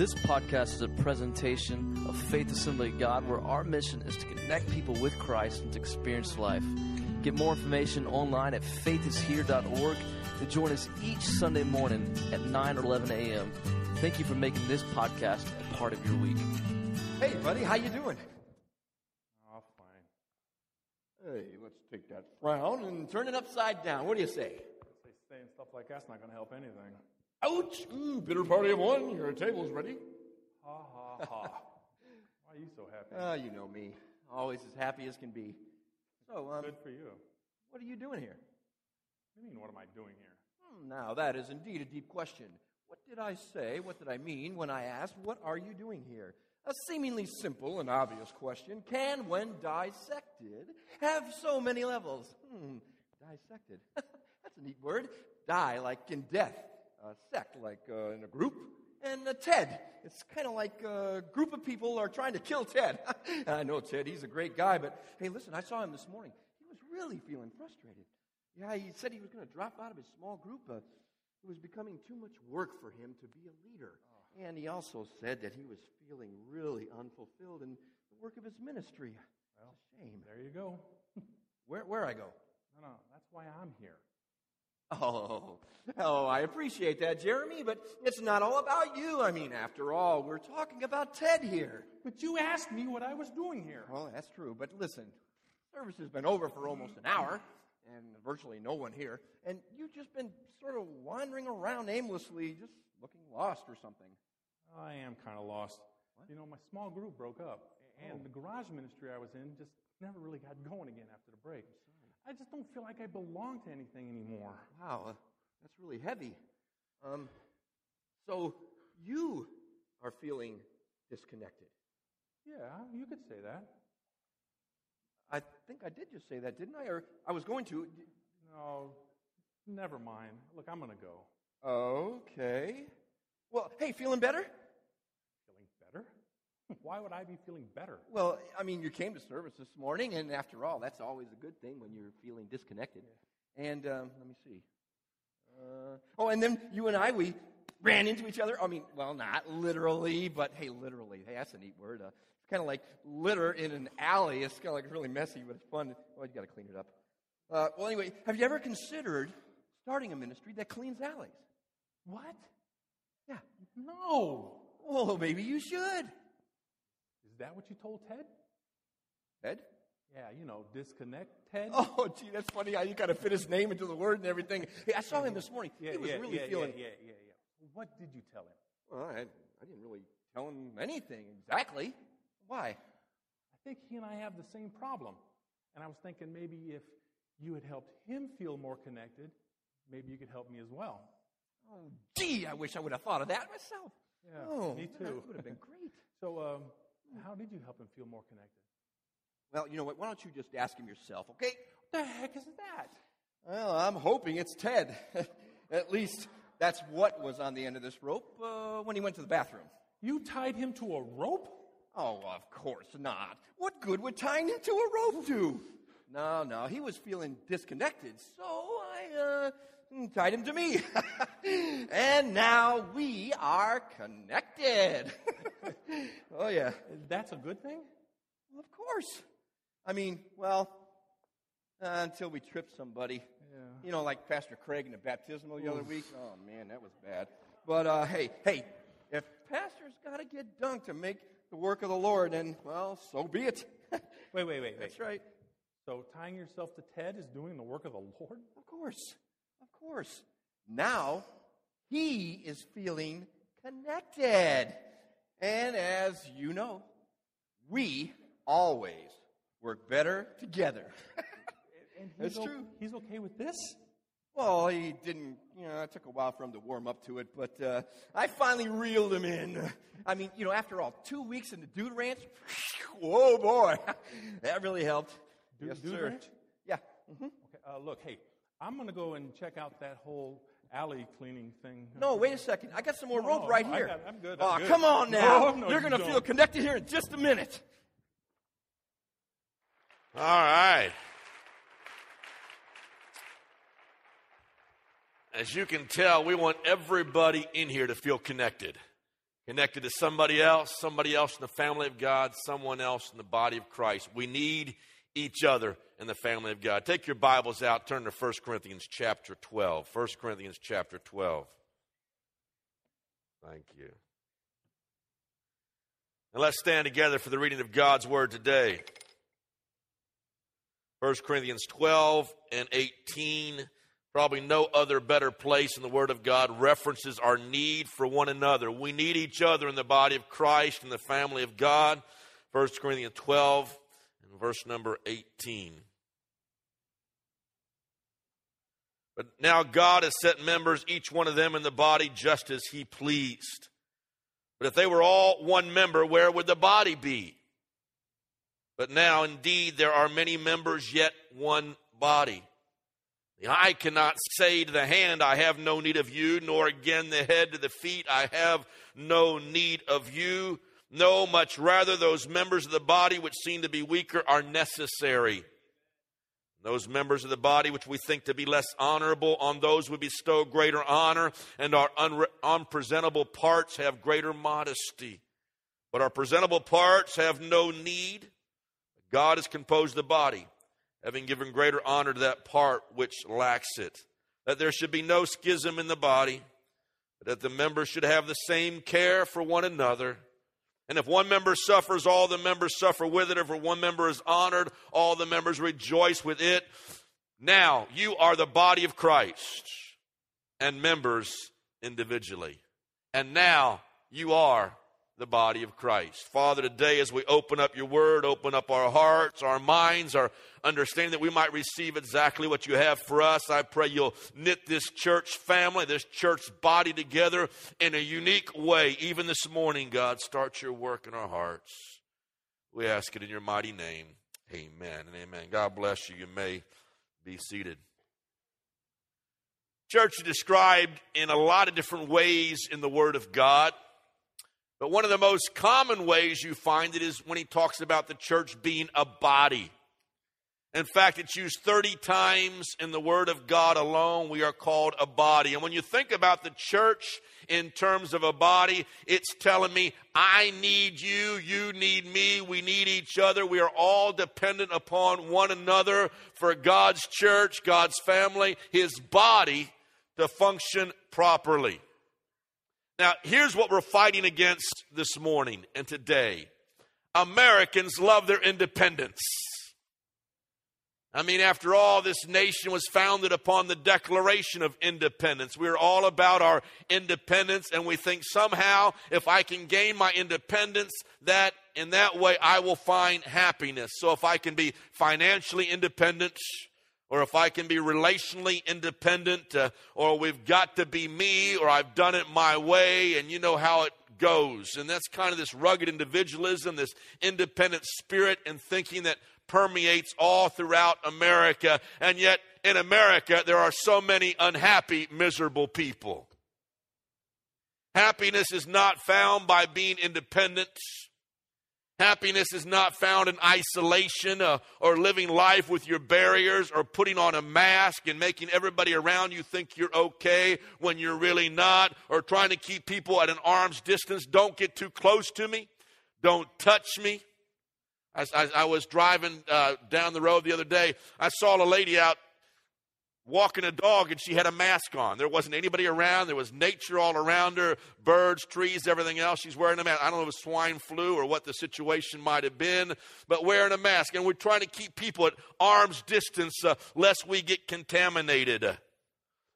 This podcast is a presentation of Faith Assembly of God, where our mission is to connect people with Christ and to experience life. Get more information online at faithishere.org to join us each Sunday morning at 9 or 11 a.m. Thank you for making this podcast a part of your week. Hey, buddy, how you doing? Oh, fine. Hey, let's take that frown and turn it upside down. What do you say? Say saying stuff like that's not going to help anything. Ouch! Ooh, bitter party of one. Your table's ready. Ha ha ha. Why are you so happy? Ah, you know me. Always as happy as can be. So, um, Good for you. what are you doing here? What do you mean, what am I doing here? Hmm, now, that is indeed a deep question. What did I say? What did I mean when I asked, What are you doing here? A seemingly simple and obvious question can, when dissected, have so many levels. Hmm, dissected. That's a neat word. Die, like in death. Uh, sect, like uh, in a group. And uh, Ted. It's kind of like a group of people are trying to kill Ted. I know Ted, he's a great guy, but hey, listen, I saw him this morning. He was really feeling frustrated. Yeah, he said he was going to drop out of his small group. Uh, it was becoming too much work for him to be a leader. And he also said that he was feeling really unfulfilled in the work of his ministry. Well, a shame. there you go. Where, where I go? No, no, that's why I'm here. Oh, oh, I appreciate that, Jeremy, but it's not all about you. I mean, after all, we're talking about Ted here. But you asked me what I was doing here. Well, that's true, but listen, service has been over for almost an hour, and virtually no one here, and you've just been sort of wandering around aimlessly, just looking lost or something. I am kind of lost. You know, my small group broke up, and Oh. the garage ministry I was in just never really got going again after the break. I just don't feel like I belong to anything anymore. Wow, uh, that's really heavy. Um, so you are feeling disconnected. Yeah, you could say that. I think I did just say that, didn't I? Or I was going to. No, never mind. Look, I'm going to go. Okay. Well, hey, feeling better? Why would I be feeling better? Well, I mean, you came to service this morning, and after all, that's always a good thing when you're feeling disconnected. And um, let me see. Uh, oh, and then you and I, we ran into each other. I mean, well, not literally, but hey, literally. Hey, that's a neat word. Uh, it's kind of like litter in an alley. It's kind of like really messy, but it's fun. Well, you got to clean it up. Uh, well, anyway, have you ever considered starting a ministry that cleans alleys? What? Yeah. No. Well, maybe you should. Is that what you told Ted? Ed? Yeah, you know, disconnect Ted. Oh, gee, that's funny how you kind of fit his name into the word and everything. Hey, I saw him this morning. yeah, he was yeah, really yeah, feeling. Yeah, yeah, yeah, yeah. What did you tell him? Well, I, I didn't really tell him anything exactly. Why? I think he and I have the same problem. And I was thinking maybe if you had helped him feel more connected, maybe you could help me as well. Oh, gee, I wish I would have thought of that myself. Yeah, oh, me too. That would have been great. So, um, how did you help him feel more connected? Well, you know what? Why don't you just ask him yourself, okay? What the heck is that? Well, I'm hoping it's Ted. At least that's what was on the end of this rope uh, when he went to the bathroom. You tied him to a rope? Oh, of course not. What good would tying him to a rope do? No, no, he was feeling disconnected, so I uh, tied him to me. and now we are connected. oh, yeah. That's a good thing? Of course. I mean, well, uh, until we trip somebody. Yeah. You know, like Pastor Craig in the baptismal the other week. Oh, man, that was bad. But uh, hey, hey, if pastor's got to get dunked to make the work of the Lord, then, well, so be it. Wait, wait, wait, wait. That's right. So tying yourself to Ted is doing the work of the Lord? Of course. Of course. Now, he is feeling connected. And as you know, we always work better together. And That's o- true. He's okay with this? Well, he didn't, you know, it took a while for him to warm up to it, but uh, I finally reeled him in. I mean, you know, after all, two weeks in the Dude Ranch, whoa, boy, that really helped. Dude- yes, Dude sir. Ranch? Yeah. hmm Okay, uh, look, hey, I'm going to go and check out that whole alley cleaning thing. No, wait a second. I got some more No, rope right I here. got- I'm good, Oh, I'm good. come on now. No, no, You're going to feel don't. connected here in just a minute. All right. As you can tell, we want everybody in here to feel connected. connected to somebody else, somebody else in the family of God, someone else in the body of Christ. We need each other in the family of God. Take your Bibles out, turn to 1 Corinthians chapter 12. 1 Corinthians chapter 12. Thank you. And let's stand together for the reading of God's word today. 1 Corinthians 12 and 18. Probably no other better place in the Word of God references our need for one another. We need each other in the body of Christ and the family of God. 1 Corinthians 12 and verse number 18. But now God has set members, each one of them in the body, just as He pleased. But if they were all one member, where would the body be? But now, indeed, there are many members, yet one body. The eye cannot say to the hand, I have no need of you, nor again the head to the feet, I have no need of you. No, much rather, those members of the body which seem to be weaker are necessary. Those members of the body which we think to be less honorable, on those we bestow greater honor, and our unre- unpresentable parts have greater modesty. But our presentable parts have no need. God has composed the body, having given greater honor to that part which lacks it. That there should be no schism in the body, but that the members should have the same care for one another. And if one member suffers, all the members suffer with it. If one member is honored, all the members rejoice with it. Now, you are the body of Christ and members individually. And now you are the body of Christ. Father, today as we open up your word, open up our hearts, our minds, our understanding that we might receive exactly what you have for us, I pray you'll knit this church family, this church body together in a unique way. Even this morning, God, start your work in our hearts. We ask it in your mighty name. Amen and amen. God bless you. You may be seated. Church is described in a lot of different ways in the Word of God. But one of the most common ways you find it is when he talks about the church being a body. In fact, it's used 30 times in the Word of God alone. We are called a body. And when you think about the church in terms of a body, it's telling me, I need you, you need me, we need each other. We are all dependent upon one another for God's church, God's family, His body to function properly. Now, here's what we're fighting against this morning and today Americans love their independence. I mean, after all, this nation was founded upon the Declaration of Independence. We're all about our independence, and we think somehow if I can gain my independence, that in that way I will find happiness. So if I can be financially independent, or if I can be relationally independent, uh, or we've got to be me, or I've done it my way, and you know how it goes. And that's kind of this rugged individualism, this independent spirit and thinking that permeates all throughout America. And yet, in America, there are so many unhappy, miserable people. Happiness is not found by being independent. Happiness is not found in isolation uh, or living life with your barriers or putting on a mask and making everybody around you think you're okay when you're really not or trying to keep people at an arm's distance. Don't get too close to me. Don't touch me. As, I was driving uh, down the road the other day, I saw a lady out walking a dog and she had a mask on. There wasn't anybody around. There was nature all around her birds, trees, everything else. She's wearing a mask. I don't know if it was swine flu or what the situation might have been, but wearing a mask. And we're trying to keep people at arm's distance uh, lest we get contaminated.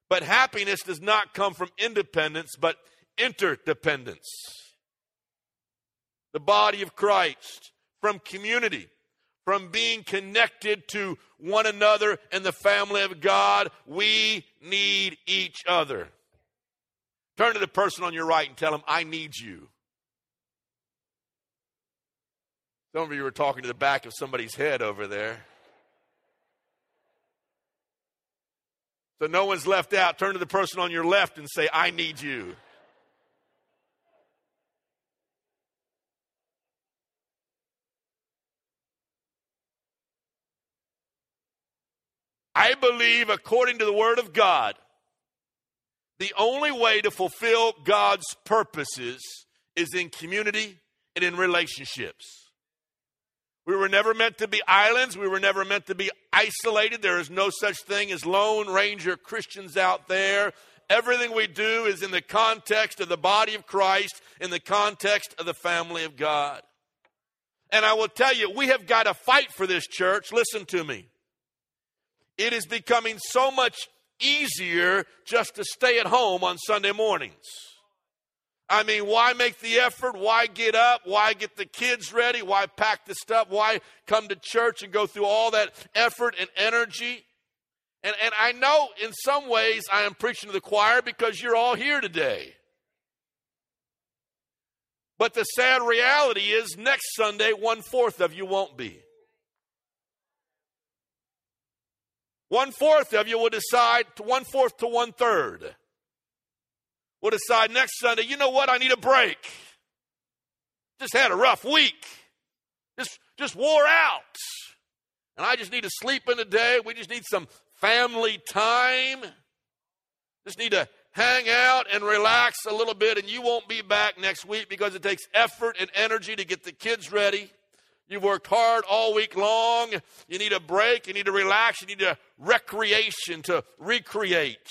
But happiness does not come from independence, but interdependence. The body of Christ, from community from being connected to one another in the family of God. We need each other. Turn to the person on your right and tell them, I need you. Some of you were talking to the back of somebody's head over there. So no one's left out. Turn to the person on your left and say, I need you. I believe, according to the Word of God, the only way to fulfill God's purposes is in community and in relationships. We were never meant to be islands. We were never meant to be isolated. There is no such thing as Lone Ranger Christians out there. Everything we do is in the context of the body of Christ, in the context of the family of God. And I will tell you, we have got to fight for this church. Listen to me. It is becoming so much easier just to stay at home on Sunday mornings. I mean, why make the effort? Why get up? Why get the kids ready? Why pack the stuff? Why come to church and go through all that effort and energy? And, and I know in some ways I am preaching to the choir because you're all here today. But the sad reality is, next Sunday, one fourth of you won't be. One fourth of you will decide, to one fourth to one third will decide next Sunday, you know what, I need a break. Just had a rough week. Just, just wore out. And I just need to sleep in the day. We just need some family time. Just need to hang out and relax a little bit, and you won't be back next week because it takes effort and energy to get the kids ready. You've worked hard all week long. You need a break. You need to relax. You need a recreation to recreate.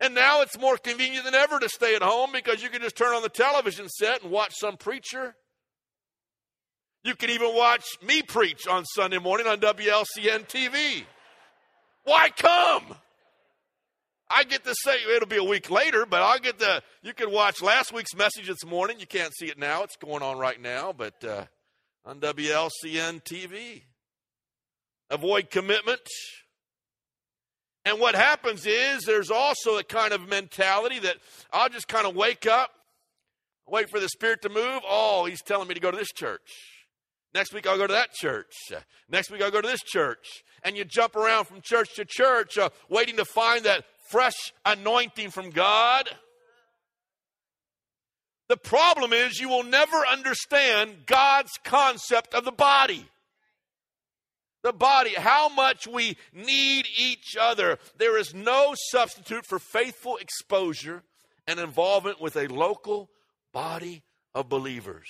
And now it's more convenient than ever to stay at home because you can just turn on the television set and watch some preacher. You can even watch me preach on Sunday morning on WLCN TV. Why come? I get to say it'll be a week later, but I'll get the. You can watch last week's message this morning. You can't see it now; it's going on right now, but uh, on WLCN TV. Avoid commitment. And what happens is there's also a kind of mentality that I'll just kind of wake up, wait for the Spirit to move. Oh, He's telling me to go to this church. Next week I'll go to that church. Next week I'll go to this church. And you jump around from church to church, uh, waiting to find that fresh anointing from God. The problem is you will never understand God's concept of the body the body, how much we need each other. There is no substitute for faithful exposure and involvement with a local body of believers.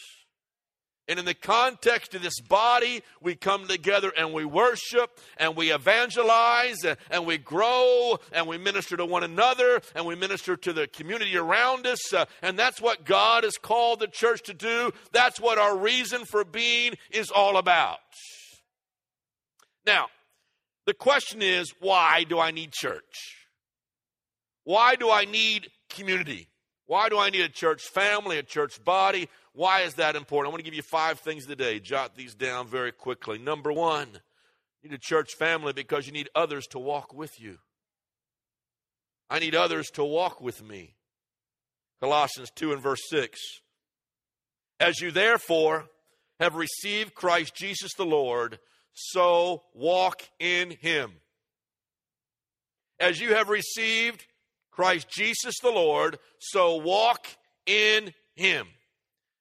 And in the context of this body, we come together and we worship and we evangelize and we grow and we minister to one another and we minister to the community around us. Uh, and that's what God has called the church to do. That's what our reason for being is all about. Now, the question is why do I need church? Why do I need community? Why do I need a church family, a church body? Why is that important? I want to give you five things today. Jot these down very quickly. Number one, you need a church family because you need others to walk with you. I need others to walk with me. Colossians 2 and verse 6. As you therefore have received Christ Jesus the Lord, so walk in him. As you have received Christ Jesus the Lord, so walk in him.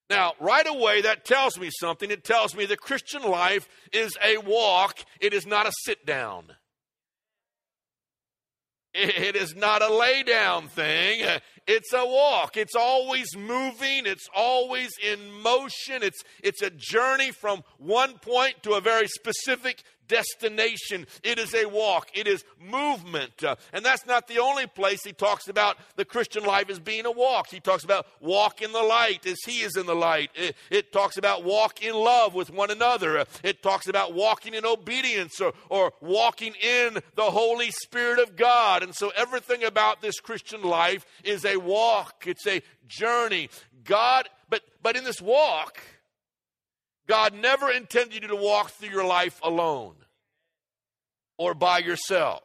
Now, right away, that tells me something. It tells me the Christian life is a walk, it is not a sit down. It is not a lay down thing. It's a walk. It's always moving. It's always in motion. It's, it's a journey from one point to a very specific destination. It is a walk, it is movement. Uh, and that's not the only place he talks about the Christian life as being a walk. He talks about walk in the light as he is in the light. It, it talks about walk in love with one another. Uh, it talks about walking in obedience or, or walking in the Holy Spirit of God. And so everything about this Christian life is a walk, it's a journey. God, but but in this walk, God never intended you to walk through your life alone or by yourself.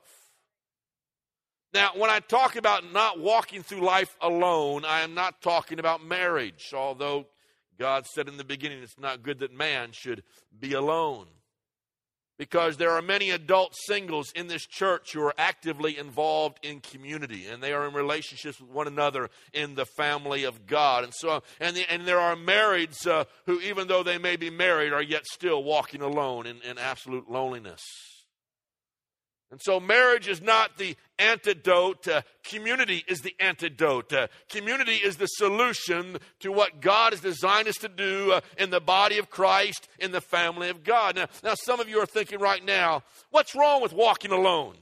Now, when I talk about not walking through life alone, I am not talking about marriage, although God said in the beginning it's not good that man should be alone because there are many adult singles in this church who are actively involved in community and they are in relationships with one another in the family of God. And so, and, the, and there are marrieds uh, who, even though they may be married, are yet still walking alone in, in absolute loneliness. And so, marriage is not the antidote. Uh, community is the antidote. Uh, community is the solution to what God has designed us to do uh, in the body of Christ, in the family of God. Now, now, some of you are thinking right now, what's wrong with walking alone?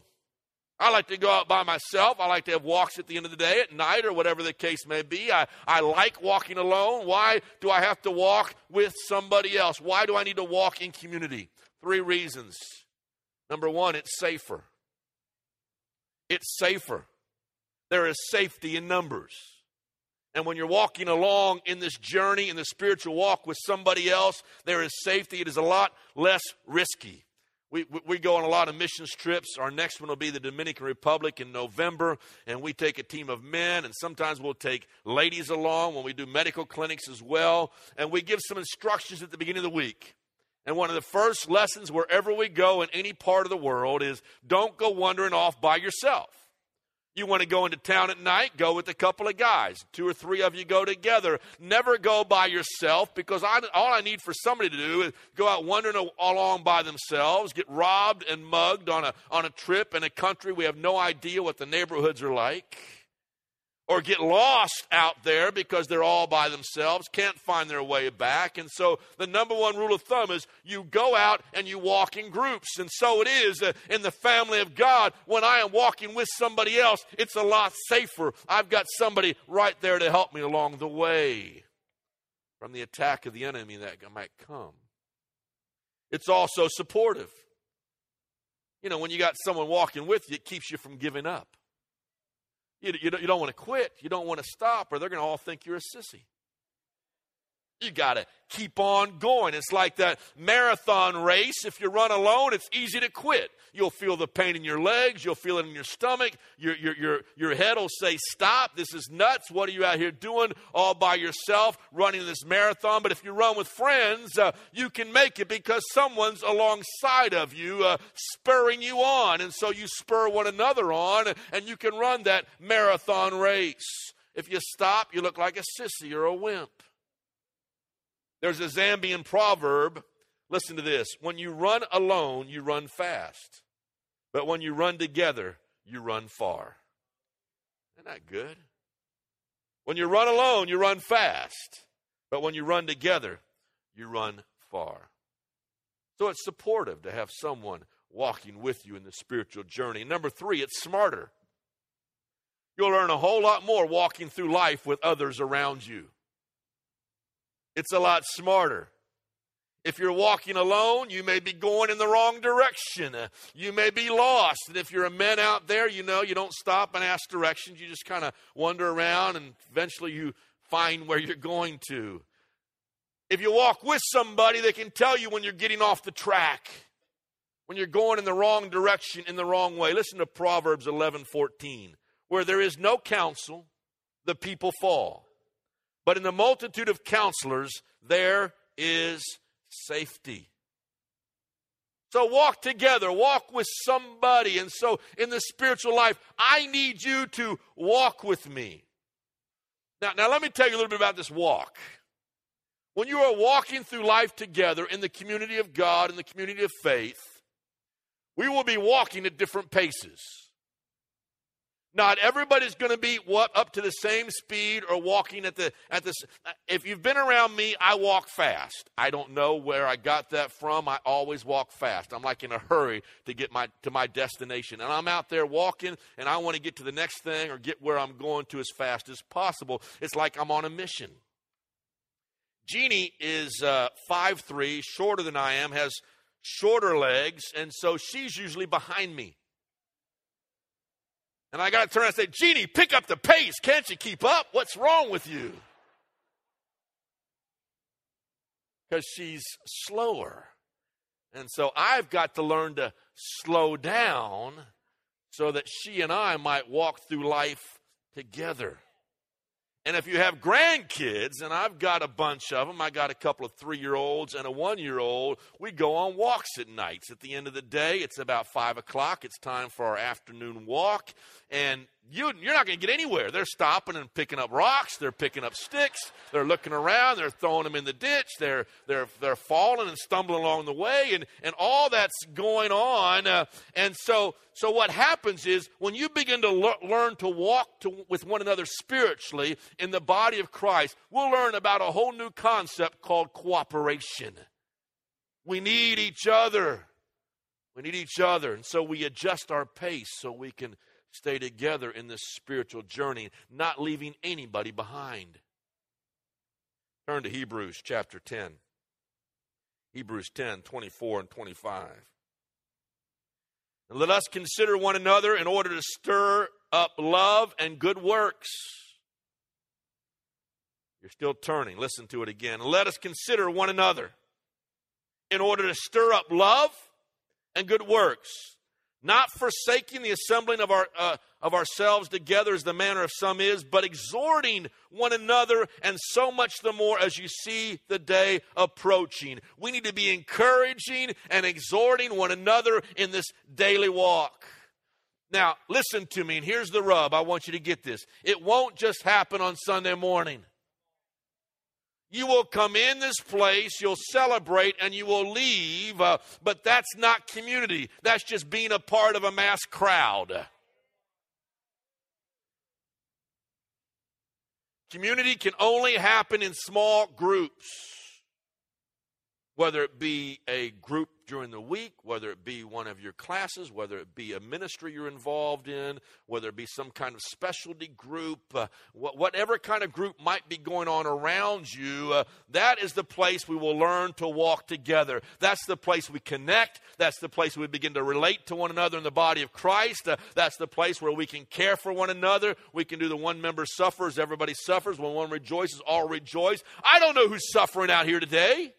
I like to go out by myself. I like to have walks at the end of the day, at night, or whatever the case may be. I, I like walking alone. Why do I have to walk with somebody else? Why do I need to walk in community? Three reasons. Number one, it's safer. It's safer. There is safety in numbers. And when you're walking along in this journey, in the spiritual walk with somebody else, there is safety. It is a lot less risky. We, we go on a lot of missions trips. Our next one will be the Dominican Republic in November, and we take a team of men, and sometimes we'll take ladies along when we do medical clinics as well. And we give some instructions at the beginning of the week. And one of the first lessons wherever we go in any part of the world is don't go wandering off by yourself. You want to go into town at night? Go with a couple of guys. Two or three of you go together. Never go by yourself because I, all I need for somebody to do is go out wandering along by themselves, get robbed and mugged on a, on a trip in a country we have no idea what the neighborhoods are like or get lost out there because they're all by themselves, can't find their way back. And so the number one rule of thumb is you go out and you walk in groups. And so it is uh, in the family of God. When I am walking with somebody else, it's a lot safer. I've got somebody right there to help me along the way from the attack of the enemy that might come. It's also supportive. You know, when you got someone walking with you, it keeps you from giving up. You, you, don't, you don't want to quit. You don't want to stop, or they're going to all think you're a sissy. You got to keep on going. It's like that marathon race. If you run alone, it's easy to quit. You'll feel the pain in your legs, you'll feel it in your stomach. Your, your, your, your head will say, Stop, this is nuts. What are you out here doing all by yourself, running this marathon? But if you run with friends, uh, you can make it because someone's alongside of you, uh, spurring you on. And so you spur one another on, and you can run that marathon race. If you stop, you look like a sissy or a wimp. There's a Zambian proverb. Listen to this. When you run alone, you run fast. But when you run together, you run far. Isn't that good? When you run alone, you run fast. But when you run together, you run far. So it's supportive to have someone walking with you in the spiritual journey. Number three, it's smarter. You'll learn a whole lot more walking through life with others around you. It's a lot smarter. If you're walking alone, you may be going in the wrong direction. You may be lost. And if you're a man out there, you know, you don't stop and ask directions. You just kind of wander around and eventually you find where you're going to. If you walk with somebody, they can tell you when you're getting off the track, when you're going in the wrong direction, in the wrong way. Listen to Proverbs 11 14. Where there is no counsel, the people fall. But in the multitude of counselors, there is safety. So walk together, walk with somebody. And so in the spiritual life, I need you to walk with me. Now, now let me tell you a little bit about this walk. When you are walking through life together in the community of God, in the community of faith, we will be walking at different paces. Not everybody's going to be what up to the same speed or walking at the at this. If you've been around me, I walk fast. I don't know where I got that from. I always walk fast. I'm like in a hurry to get my to my destination, and I'm out there walking, and I want to get to the next thing or get where I'm going to as fast as possible. It's like I'm on a mission. Jeannie is uh, five three, shorter than I am, has shorter legs, and so she's usually behind me. And I got to turn and say, Jeannie, pick up the pace. Can't you keep up? What's wrong with you? Because she's slower. And so I've got to learn to slow down so that she and I might walk through life together. And if you have grandkids, and I've got a bunch of them, I got a couple of three year olds and a one year old, we go on walks at nights. At the end of the day, it's about five o'clock. It's time for our afternoon walk. And you, you're not going to get anywhere. They're stopping and picking up rocks. They're picking up sticks. They're looking around. They're throwing them in the ditch. They're, they're, they're falling and stumbling along the way, and, and all that's going on. Uh, and so, so what happens is when you begin to le- learn to walk to, with one another spiritually in the body of Christ, we'll learn about a whole new concept called cooperation. We need each other. We need each other. And so we adjust our pace so we can stay together in this spiritual journey, not leaving anybody behind. Turn to Hebrews chapter 10. Hebrews 10, 24 and 25. And let us consider one another in order to stir up love and good works. You're still turning. Listen to it again. Let us consider one another in order to stir up love and good works not forsaking the assembling of, our, uh, of ourselves together as the manner of some is, but exhorting one another, and so much the more as you see the day approaching. We need to be encouraging and exhorting one another in this daily walk. Now, listen to me, and here's the rub. I want you to get this. It won't just happen on Sunday morning. You will come in this place, you'll celebrate, and you will leave, uh, but that's not community. That's just being a part of a mass crowd. Community can only happen in small groups, whether it be a group during the week, whether it be one of your classes, whether it be a ministry you're involved in, whether it be some kind of specialty group, uh, wh- whatever kind of group might be going on around you, uh, that is the place we will learn to walk together. That's the place we connect. That's the place we begin to relate to one another in the body of Christ. Uh, that's the place where we can care for one another. We can do the one member suffers, everybody suffers. When one rejoices, all rejoice. I don't know who's suffering out here today.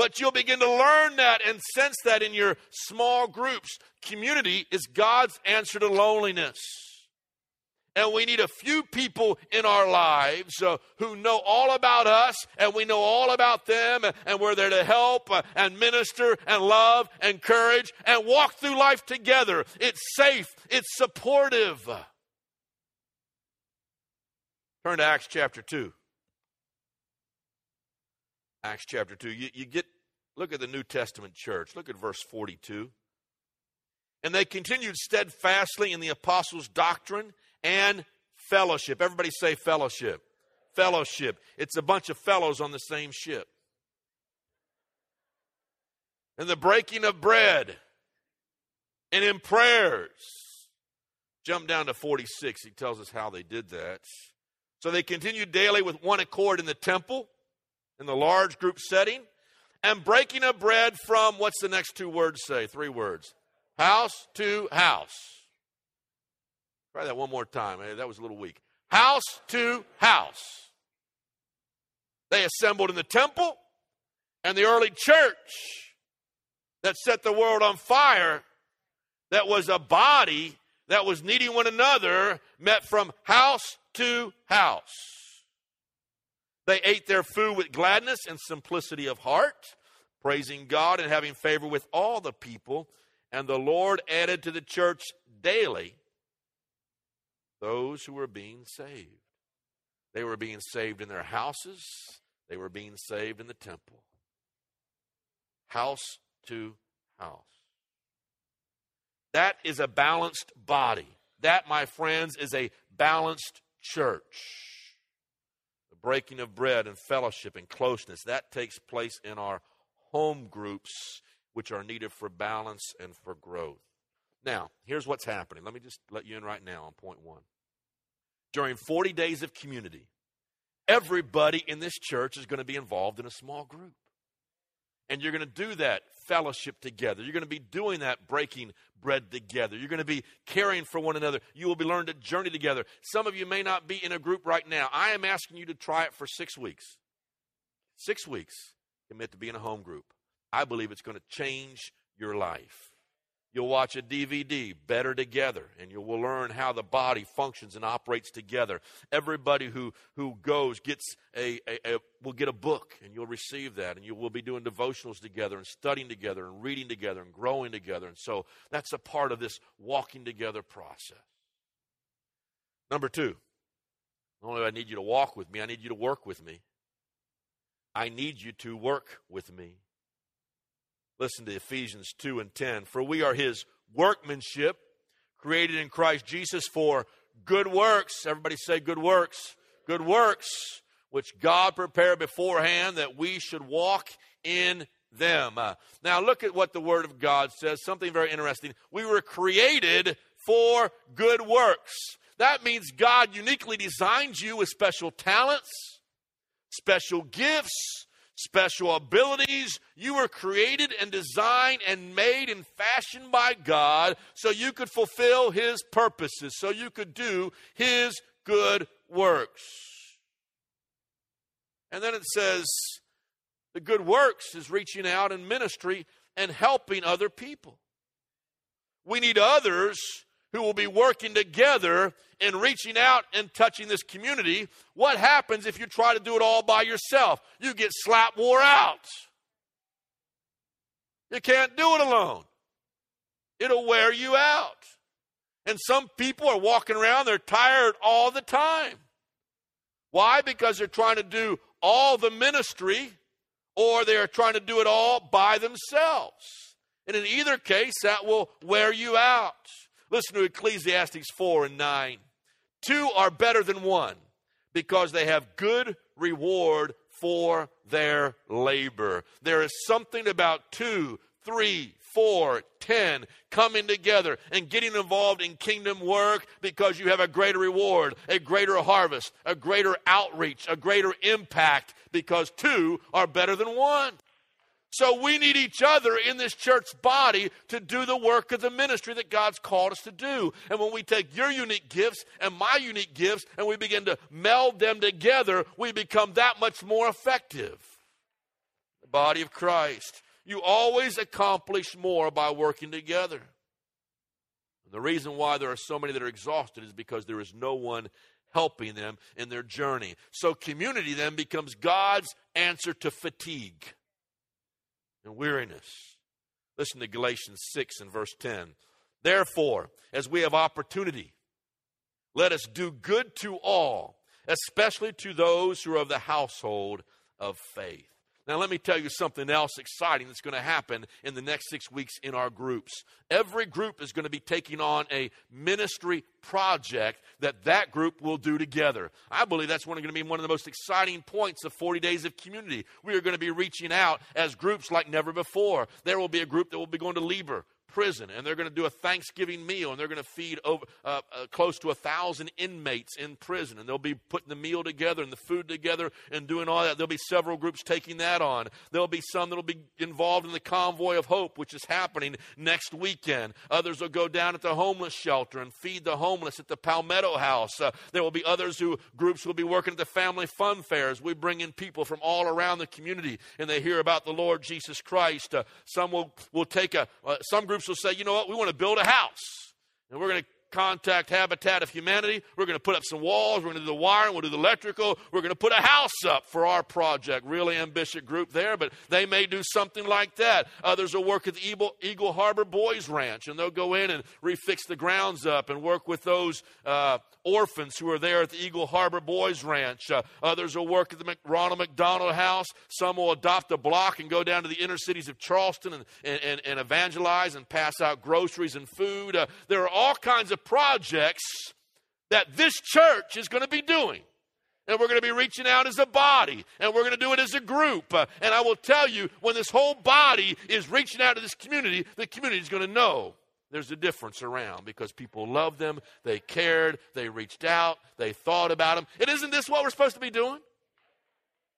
But you'll begin to learn that and sense that in your small groups. Community is God's answer to loneliness. And we need a few people in our lives uh, who know all about us and we know all about them and, we're there to help uh, and minister and love and encourage and walk through life together. It's safe, it's supportive. Turn to Acts chapter 2. Acts chapter 2. You, you get, look at the New Testament church. Look at verse 42. And they continued steadfastly in the apostles' doctrine and fellowship. Everybody say fellowship. Fellowship. It's a bunch of fellows on the same ship. And the breaking of bread and in prayers. Jump down to 46. He tells us how they did that. So they continued daily with one accord in the temple in the large group setting, and breaking of bread from what's the next two words say? Three words. House to house. Try that one more time. That was a little weak. House to house. They assembled in the temple, and the early church that set the world on fire, that was a body that was needing one another, met from house to house. They ate their food with gladness and simplicity of heart, praising God and having favor with all the people. And the Lord added to the church daily those who were being saved. They were being saved in their houses, they were being saved in the temple. House to house. That is a balanced body. That, my friends, is a balanced church breaking of bread and fellowship and closeness. That takes place in our home groups, which are needed for balance and for growth. Now, here's what's happening. Let me just let you in right now on point one. During 40 days of community, everybody in this church is going to be involved in a small group. And you're going to do that fellowship together. You're going to be doing that breaking bread together. You're going to be caring for one another. You will be learning to journey together. Some of you may not be in a group right now. I am asking you to try it for six weeks. Six weeks. Commit to be in a home group. I believe it's going to change your life. You'll watch a DVD, Better Together, and you will learn how the body functions and operates together. Everybody who, who goes gets a, a, a, will get a book, and you'll receive that, and you will be doing devotionals together and studying together and reading together and growing together. And so that's a part of this walking together process. Number two, not only do I need you to walk with me, I need you to work with me. I need you to work with me. Listen to Ephesians 2 and 10. For we are his workmanship, created in Christ Jesus for good works. Everybody say good works. Good works, which God prepared beforehand that we should walk in them. Uh, now, look at what the Word of God says. Something very interesting. We were created for good works. That means God uniquely designed you with special talents, special gifts, special abilities. You were created and designed and made and fashioned by God so you could fulfill His purposes, so you could do His good works. And then it says, the good works is reaching out in ministry and helping other people. We need others who will be working together and reaching out and touching this community. What happens if you try to do it all by yourself? You get slap wore out. You can't do it alone. It'll wear you out. And some people are walking around, they're tired all the time. Why? Because they're trying to do all the ministry or they're trying to do it all by themselves. And in either case, that will wear you out. Listen to Ecclesiastes 4 and 9. Two are better than one because they have good reward for their labor. There is something about two, three, four, ten coming together and getting involved in kingdom work because you have a greater reward, a greater harvest, a greater outreach, a greater impact because two are better than one. So we need each other in this church body to do the work of the ministry that God's called us to do. And when we take your unique gifts and my unique gifts and we begin to meld them together, we become that much more effective. The body of Christ. You always accomplish more by working together. The reason why there are so many that are exhausted is because there is no one helping them in their journey. So community then becomes God's answer to fatigue and weariness. Listen to Galatians 6 and verse 10. Therefore, as we have opportunity, let us do good to all, especially to those who are of the household of faith. Now, let me tell you something else exciting that's going to happen in the next six weeks in our groups. Every group is going to be taking on a ministry project that that group will do together. I believe that's going to be one of the most exciting points of 40 Days of Community. We are going to be reaching out as groups like never before. There will be a group that will be going to Lieber, prison, and they're going to do a Thanksgiving meal, and they're going to feed over uh, uh, close to a thousand inmates in prison, and they'll be putting the meal together and the food together and doing all that. There'll be several groups taking that on. There'll be some that'll be involved in the convoy of hope, which is happening next weekend. Others will go down at the homeless shelter and feed the homeless at the Palmetto House. Uh, there will be others who groups will be working at the family fun fairs. We bring in people from all around the community, and they hear about the Lord Jesus Christ. Uh, some will will take a uh, some groups groups will say, you know what, we want to build a house. And we're going to contact Habitat of Humanity. We're going to put up some walls. We're going to do the wiring. We'll do the electrical. We're going to put a house up for our project. Really ambitious group there, but they may do something like that. Others will work at the Eagle, Eagle Harbor Boys Ranch, and they'll go in and refix the grounds up and work with those uh, orphans who are there at the Eagle Harbor Boys Ranch. Uh, others will work at the Ronald McDonald House. Some will adopt a block and go down to the inner cities of Charleston and, and, and evangelize and pass out groceries and food. Uh, there are all kinds of projects that this church is going to be doing. And we're going to be reaching out as a body, and we're going to do it as a group. Uh, and I will tell you, when this whole body is reaching out to this community, the community is going to know there's a difference around because people loved them, they cared, they reached out, they thought about them. And isn't this what we're supposed to be doing?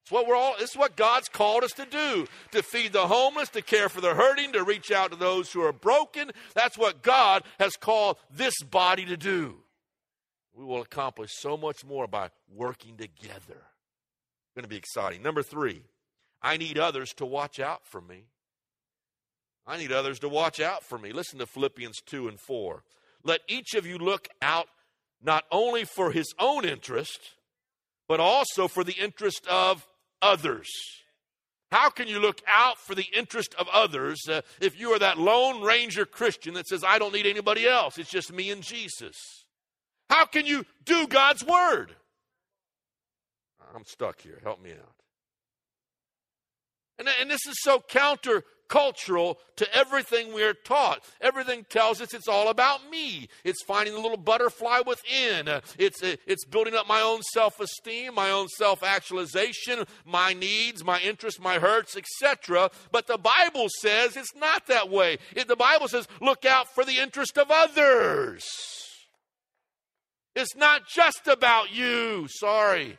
It's what we're all, is what God's called us to do to feed the homeless, to care for the hurting, to reach out to those who are broken. That's what God has called this body to do. We will accomplish so much more by working together. It's going to be exciting. Number three, I need others to watch out for me. I need others to watch out for me. Listen to Philippians 2 and 4. Let each of you look out not only for his own interest, but also for the interest of others. How can you look out for the interest of others uh, if you are that Lone Ranger Christian that says, I don't need anybody else? It's just me and Jesus. How can you do God's word? I'm stuck here. Help me out. And, and this is so counter cultural to everything we're taught. Everything tells us it's all about me. It's finding the little butterfly within. It's, it's building up my own self esteem, my own self actualization, my needs, my interests, my hurts, etc. But the Bible says it's not that way. It, the Bible says, look out for the interest of others. It's not just about you. Sorry.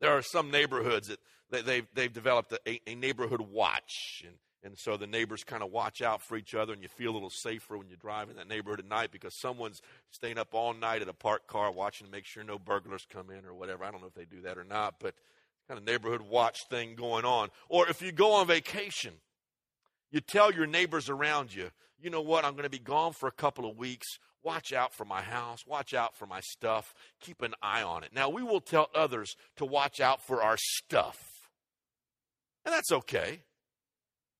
There are some neighborhoods that they, they've, they've developed a, a neighborhood watch. And, and so the neighbors kind of watch out for each other, and you feel a little safer when you drive in that neighborhood at night because someone's staying up all night at a parked car watching to make sure no burglars come in or whatever. I don't know if they do that or not, but kind of neighborhood watch thing going on. Or if you go on vacation, you tell your neighbors around you, you know what, I'm going to be gone for a couple of weeks. Watch out for my house. Watch out for my stuff. Keep an eye on it. Now, we will tell others to watch out for our stuff. And that's okay.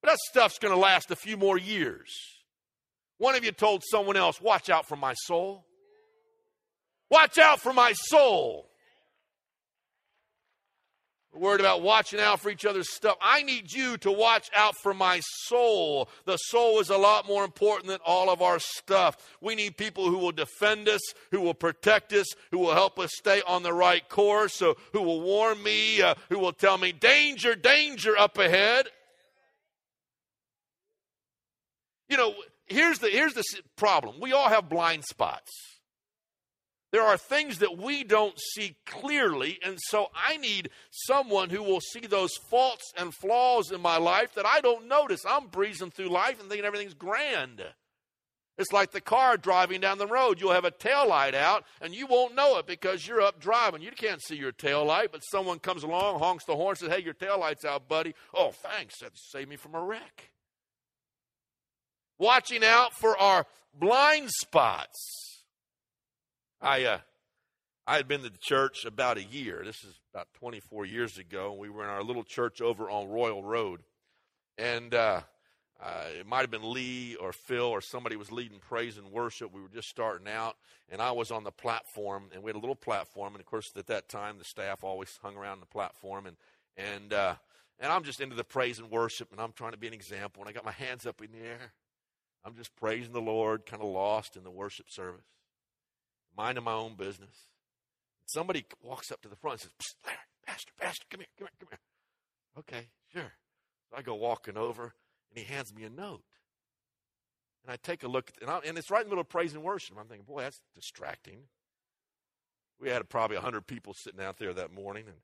But that stuff's going to last a few more years. One of you told someone else, Watch out for my soul. Watch out for my soul. We're worried about watching out for each other's stuff. I need you to watch out for my soul. The soul is a lot more important than all of our stuff. We need people who will defend us, who will protect us, who will help us stay on the right course, so who will warn me, uh, who will tell me, danger, danger up ahead. You know, here's the, here's the problem we all have blind spots. There are things that we don't see clearly, and so I need someone who will see those faults and flaws in my life that I don't notice. I'm breezing through life and thinking everything's grand. It's like the car driving down the road. You'll have a tail light out and you won't know it because you're up driving. You can't see your tail light, but someone comes along, honks the horn, says, Hey, your tail light's out, buddy. Oh, thanks. That saved me from a wreck. Watching out for our blind spots. I uh, I had been to the church about a year. This is about 24 years ago. We were in our little church over on Royal Road, and uh, uh, it might have been Lee or Phil or somebody was leading praise and worship. We were just starting out, and I was on the platform, and we had a little platform. And of course, at that time, the staff always hung around the platform, and and uh, and I'm just into the praise and worship, and I'm trying to be an example. And I got my hands up in the air. I'm just praising the Lord, kind of lost in the worship service minding my own business. Somebody walks up to the front and says, Larry, Pastor, Pastor, come here, come here, come here. Okay, sure. So I go walking over, and he hands me a note. And I take a look, and, I, and it's right in the middle of praise and worship. I'm thinking, boy, that's distracting. We had probably 100 people sitting out there that morning, and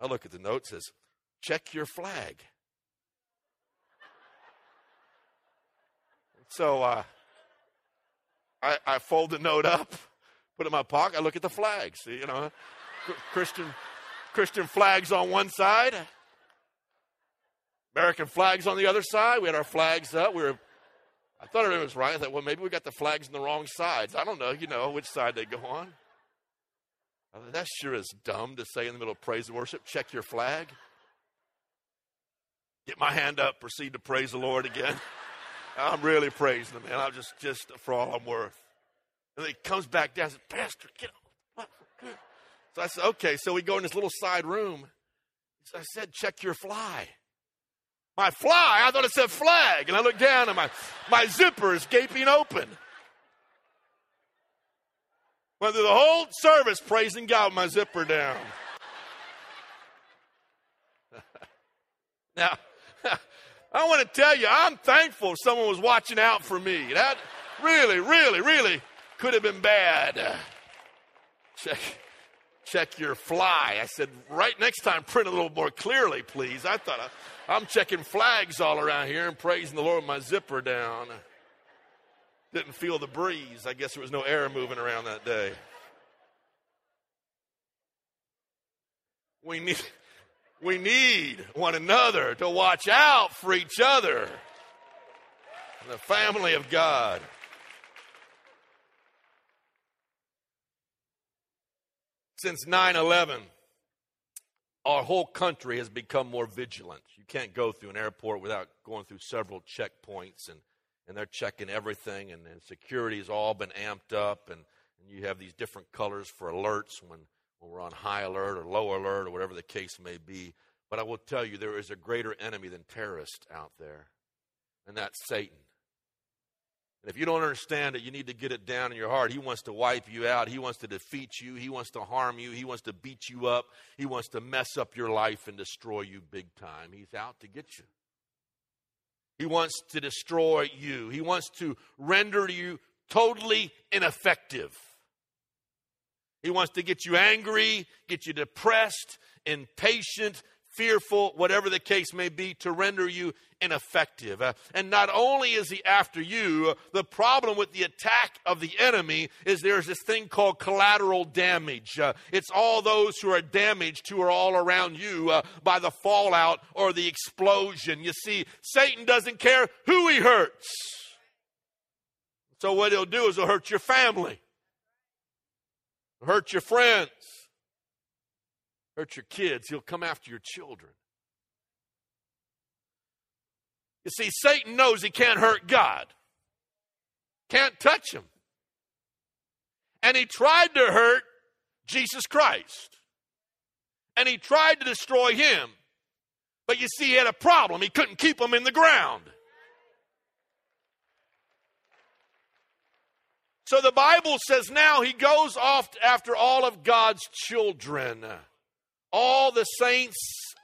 I look at the note, says, check your flag. So uh, I, I fold the note up, put it in my pocket. I look at the flags. See, you know, Christian Christian flags on one side, American flags on the other side. We had our flags up. We were. I thought everything was right. I thought, well, maybe we got the flags on the wrong sides. I don't know. You know which side they go on. Thought, that sure is dumb to say in the middle of praise and worship. Check your flag. Get my hand up. Proceed to praise the Lord again. I'm really praising him, man. I'm just, just for all I'm worth. And he comes back down and says, Pastor, get up. So I said, okay. So we go in this little side room. I said, check your fly. My fly? I thought it said flag. And I looked down and my, my zipper is gaping open. Went through the whole service praising God with my zipper down. now, I want to tell you, I'm thankful someone was watching out for me. That really, really, really could have been bad. Check, check your fly. I said, right next time, print a little more clearly, please. I thought I, I'm checking flags all around here and praising the Lord with my zipper down. Didn't feel the breeze. I guess there was no air moving around that day. We need, We need one another to watch out for each other. The family of God. Since 9 11, our whole country has become more vigilant. You can't go through an airport without going through several checkpoints, and, and they're checking everything, and, and security has all been amped up, and, and you have these different colors for alerts when, when we're on high alert or low alert or whatever the case may be. But I will tell you, there is a greater enemy than terrorists out there, and that's Satan. And if you don't understand it, you need to get it down in your heart. He wants to wipe you out. He wants to defeat you. He wants to harm you. He wants to beat you up. He wants to mess up your life and destroy you big time. He's out to get you. He wants to destroy you. He wants to render you totally ineffective. He wants to get you angry, get you depressed, impatient, fearful, whatever the case may be, to render you ineffective. Uh, and not only is he after you, the problem with the attack of the enemy is there's this thing called collateral damage. Uh, it's all those who are damaged who are all around you uh, by the fallout or the explosion. You see, Satan doesn't care who he hurts. So what he'll do is he'll hurt your family, hurt your friends hurt your kids, he'll come after your children. You see, Satan knows he can't hurt God, can't touch him. And he tried to hurt Jesus Christ. And he tried to destroy him. But you see, he had a problem. He couldn't keep him in the ground. So the Bible says now he goes off after all of God's children. All the saints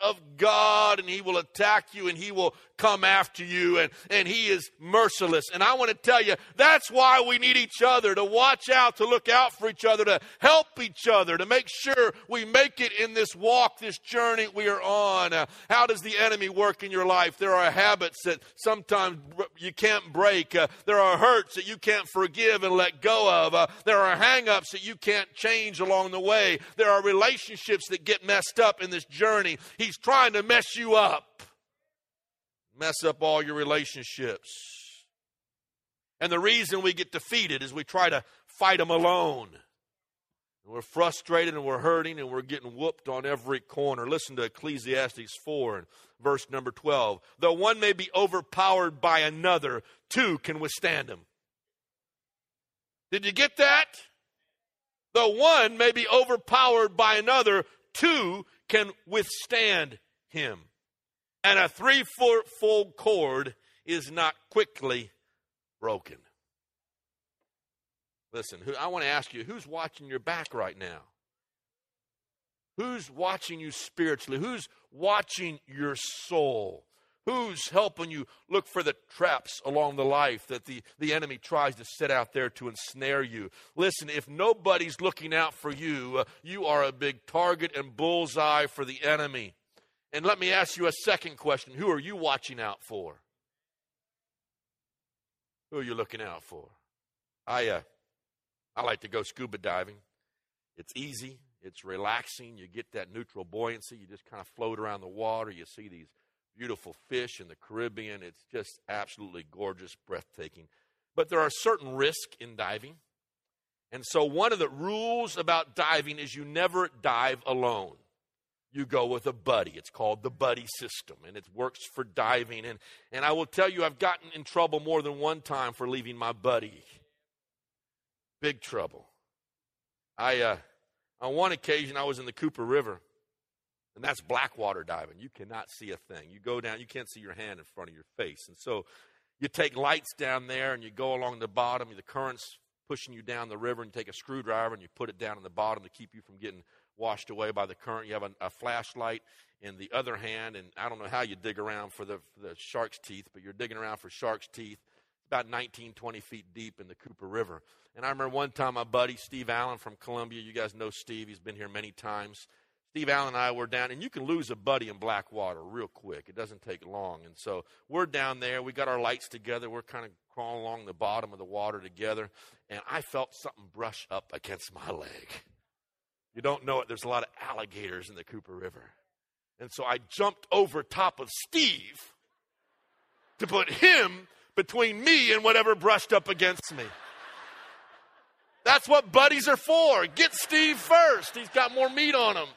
of God and he will attack you and he will come after you and, and he is merciless. And I want to tell you, that's why we need each other to watch out, to look out for each other, to help each other, to make sure we make it in this walk, this journey we are on. Uh, how does the enemy work in your life? There are habits that sometimes you can't break. Uh, there are hurts that you can't forgive and let go of. Uh, there are hangups that you can't change along the way. There are relationships that get messed up in this journey. He's trying to mess you up mess up all your relationships. And the reason we get defeated is we try to fight them alone. We're frustrated and we're hurting and we're getting whooped on every corner. Listen to Ecclesiastes 4 and verse number 12. Though one may be overpowered by another, two can withstand him. Did you get that? Though one may be overpowered by another, two can withstand him and a three foot cord is not quickly broken. Listen, I want to ask you who's watching your back right now? Who's watching you spiritually? Who's watching your soul? Who's helping you look for the traps along the life that the, the enemy tries to set out there to ensnare you? Listen, if nobody's looking out for you, uh, you are a big target and bullseye for the enemy. And let me ask you a second question Who are you watching out for? Who are you looking out for? I, uh, I like to go scuba diving. It's easy, it's relaxing. You get that neutral buoyancy. You just kind of float around the water. You see these beautiful fish in the Caribbean. It's just absolutely gorgeous, breathtaking. But there are certain risks in diving. And so, one of the rules about diving is you never dive alone you go with a buddy. It's called the buddy system, and it works for diving. And, and I will tell you, I've gotten in trouble more than one time for leaving my buddy. Big trouble. I, uh, on one occasion, I was in the Cooper River, and that's blackwater diving. You cannot see a thing. You go down, you can't see your hand in front of your face. And so you take lights down there, and you go along the bottom, the current's pushing you down the river, and you take a screwdriver and you put it down in the bottom to keep you from getting washed away by the current. You have a, a, flashlight in the other hand, and I don't know how you dig around for the, for the shark's teeth, but you're digging around for shark's teeth. about 19, 20 feet deep in the Cooper River. And I remember one time my buddy Steve Allen from Columbia, you guys know Steve, he's been here many times. Steve Allen and I were down, and you can lose a buddy in black water real quick. It doesn't take long. And so we're down there. We got our lights together. We're kind of crawling along the bottom of the water together. And I felt something brush up against my leg. You don't know it, there's a lot of alligators in the Cooper River. And so I jumped over top of Steve to put him between me and whatever brushed up against me. That's what buddies are for. Get Steve first. He's got more meat on him.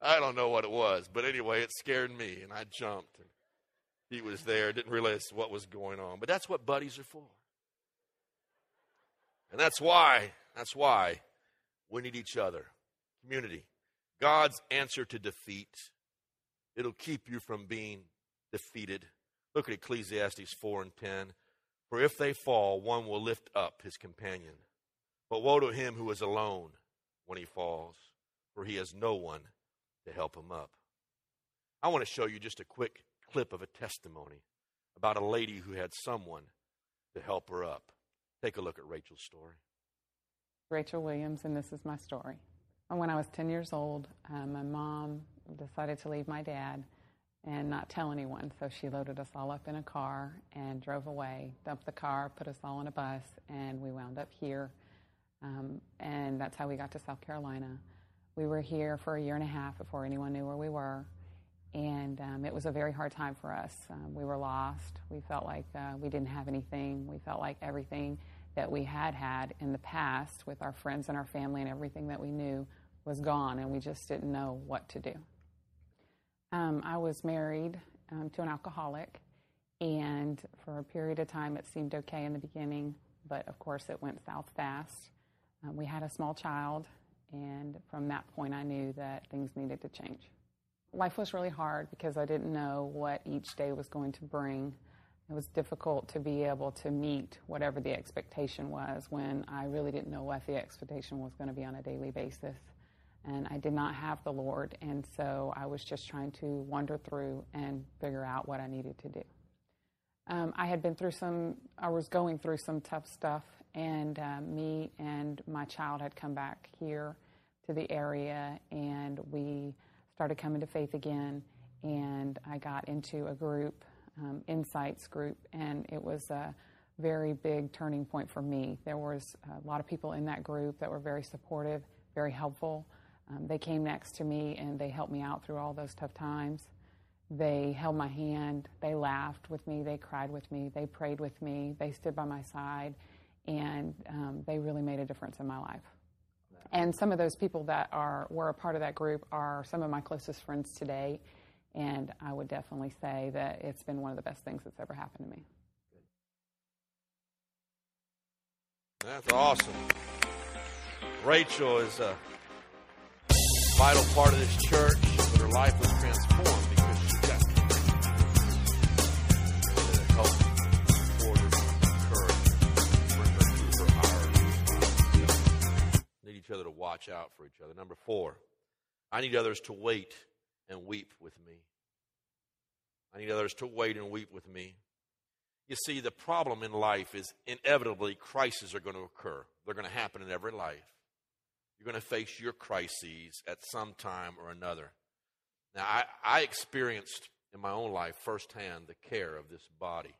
I don't know what it was, but anyway, it scared me and I jumped. And he was there, didn't realize what was going on. But that's what buddies are for. And that's why, that's why we need each other. Community. God's answer to defeat. It'll keep you from being defeated. Look at Ecclesiastes 4 and 10. For if they fall, one will lift up his companion. But woe to him who is alone when he falls, for he has no one to help him up. I want to show you just a quick clip of a testimony about a lady who had someone to help her up. Take a look at Rachel's story. Rachel Williams, and this is my story. When I was 10 years old, uh, my mom decided to leave my dad and not tell anyone. So she loaded us all up in a car and drove away, dumped the car, put us all on a bus, and we wound up here. Um, and that's how we got to South Carolina. We were here for a year and a half before anyone knew where we were. And um, it was a very hard time for us. Um, we were lost. We felt like uh, we didn't have anything. We felt like everything that we had had in the past with our friends and our family and everything that we knew was gone, and we just didn't know what to do. Um, I was married um, to an alcoholic, and for a period of time it seemed okay in the beginning, but of course it went south fast. Um, we had a small child, and from that point I knew that things needed to change. Life was really hard because I didn't know what each day was going to bring. It was difficult to be able to meet whatever the expectation was when I really didn't know what the expectation was going to be on a daily basis. And I did not have the Lord, and so I was just trying to wander through and figure out what I needed to do. Um, I had been through some, I was going through some tough stuff, and uh, me and my child had come back here to the area, and we started coming to faith again. And I got into a group um, insights group, and it was a very big turning point for me. There was a lot of people in that group that were very supportive, very helpful. Um, they came next to me and they helped me out through all those tough times. They held my hand, they laughed with me, they cried with me, they prayed with me, they stood by my side, and um, they really made a difference in my life. And some of those people that are were a part of that group are some of my closest friends today, and I would definitely say that it's been one of the best things that's ever happened to me. That's awesome. Rachel is a vital part of this church, but her life was transformed each other to watch out for each other. Number four, I need others to wait and weep with me. I need others to wait and weep with me. You see, the problem in life is inevitably crises are going to occur. They're going to happen in every life. You're going to face your crises at some time or another. Now, I, I experienced in my own life firsthand the care of this body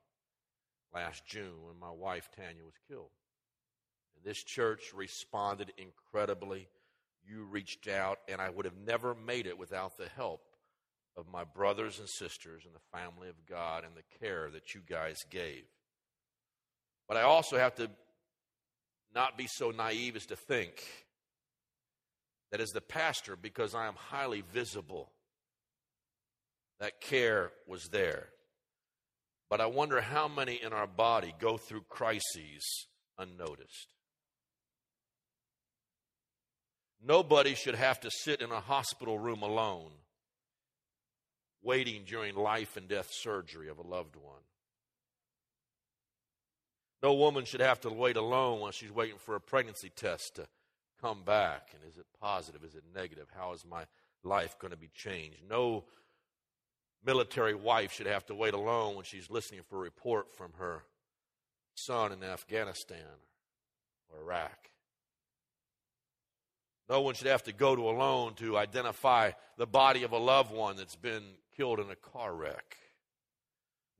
last June when my wife Tanya was killed. This church responded incredibly you reached out, and I would have never made it without the help of my brothers and sisters and the family of God and the care that you guys gave. But I also have to not be so naive as to think that as the pastor, because I am highly visible, that care was there. But I wonder how many in our body go through crises unnoticed. Nobody should have to sit in a hospital room alone waiting during life and death surgery of a loved one. No woman should have to wait alone while she's waiting for a pregnancy test to come back. And is it positive? Is it negative? How is my life going to be changed? No military wife should have to wait alone when she's listening for a report from her son in Afghanistan or Iraq. No one should have to go to alone to identify the body of a loved one that's been killed in a car wreck.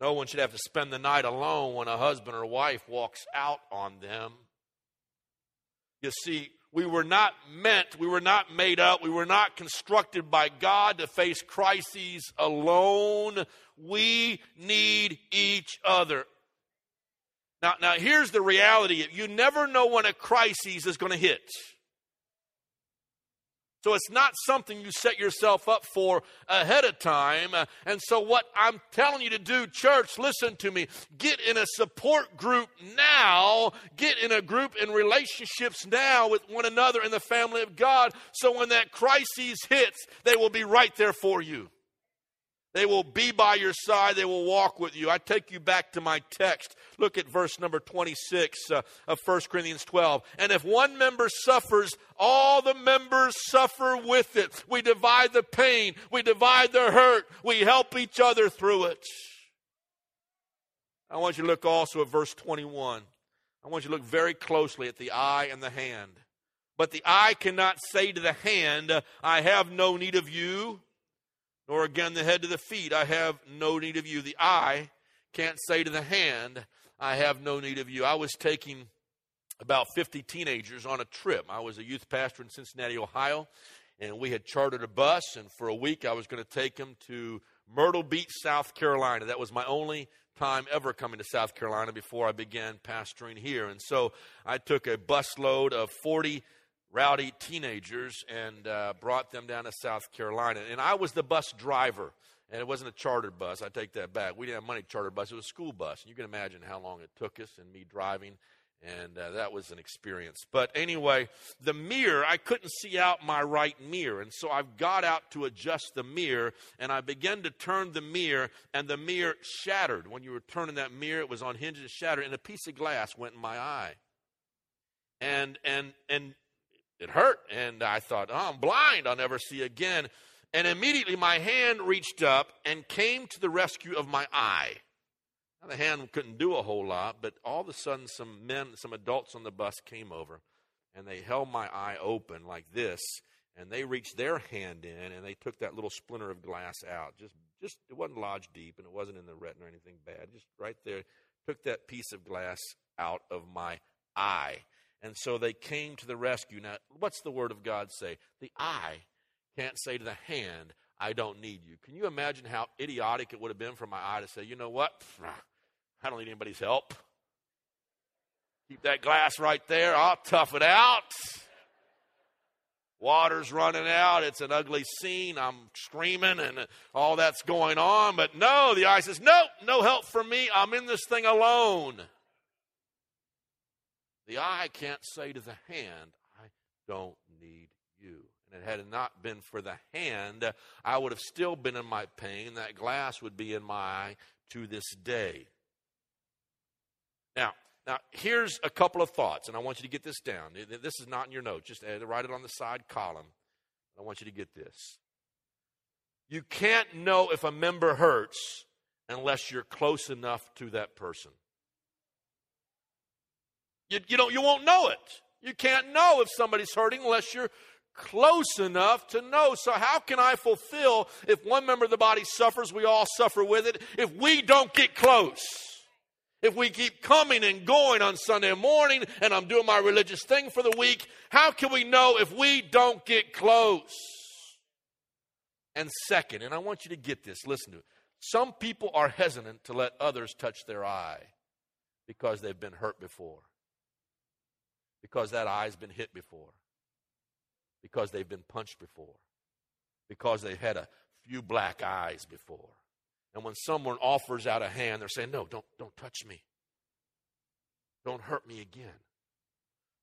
No one should have to spend the night alone when a husband or wife walks out on them. You see, we were not meant, we were not made up, we were not constructed by God to face crises alone. We need each other. Now, now here's the reality you never know when a crisis is going to hit. So it's not something you set yourself up for ahead of time. Uh, and so, what I'm telling you to do, church, listen to me. Get in a support group now. Get in a group in relationships now with one another in the family of God. So, when that crisis hits, they will be right there for you. They will be by your side. They will walk with you. I take you back to my text. Look at verse number 26 uh, of 1 Corinthians 12. And if one member suffers, all the members suffer with it. We divide the pain. We divide the hurt. We help each other through it. I want you to look also at verse 21. I want you to look very closely at the eye and the hand. But the eye cannot say to the hand, I have no need of you nor again the head to the feet, I have no need of you. The eye can't say to the hand, I have no need of you. I was taking about 50 teenagers on a trip. I was a youth pastor in Cincinnati, Ohio, and we had chartered a bus, and for a week I was going to take them to Myrtle Beach, South Carolina. That was my only time ever coming to South Carolina before I began pastoring here. And so I took a busload of 40 rowdy teenagers and uh, brought them down to South Carolina. And I was the bus driver, and it wasn't a chartered bus. I take that back. We didn't have money chartered bus. It was a school bus. And you can imagine how long it took us and me driving. And uh, that was an experience. But anyway, the mirror, I couldn't see out my right mirror. And so I've got out to adjust the mirror, and I began to turn the mirror, and the mirror shattered. When you were turning that mirror, it was on hinges shattered, and a piece of glass went in my eye. And, and, and it hurt. And I thought, oh, I'm blind. I'll never see again. And immediately my hand reached up and came to the rescue of my eye. Now, the hand couldn't do a whole lot, but all of a sudden, some men, some adults on the bus came over and they held my eye open like this. And they reached their hand in and they took that little splinter of glass out. Just, just it wasn't lodged deep and it wasn't in the retina or anything bad. Just right there, took that piece of glass out of my eye. And so they came to the rescue. Now, what's the Word of God say? The eye can't say to the hand, I don't need you. Can you imagine how idiotic it would have been for my eye to say, you know what? I don't need anybody's help. Keep that glass right there. I'll tough it out. Water's running out. It's an ugly scene. I'm screaming and all that's going on. But no, the eye says, nope, no help for me. I'm in this thing alone. The eye can't say to the hand, I don't need you. And it had not been for the hand, I would have still been in my pain. That glass would be in my eye to this day. Now, now here's a couple of thoughts, and I want you to get this down. This is not in your notes. Just write it on the side column. I want you to get this. You can't know if a member hurts unless you're close enough to that person. You, you, don't, you won't know it. You can't know if somebody's hurting unless you're close enough to know. So, how can I fulfill if one member of the body suffers, we all suffer with it, if we don't get close? If we keep coming and going on Sunday morning and I'm doing my religious thing for the week, how can we know if we don't get close? And second, and I want you to get this, listen to it. Some people are hesitant to let others touch their eye because they've been hurt before because that eye's been hit before, because they've been punched before, because they've had a few black eyes before. And when someone offers out a hand, they're saying, No, don't, don't touch me. Don't hurt me again.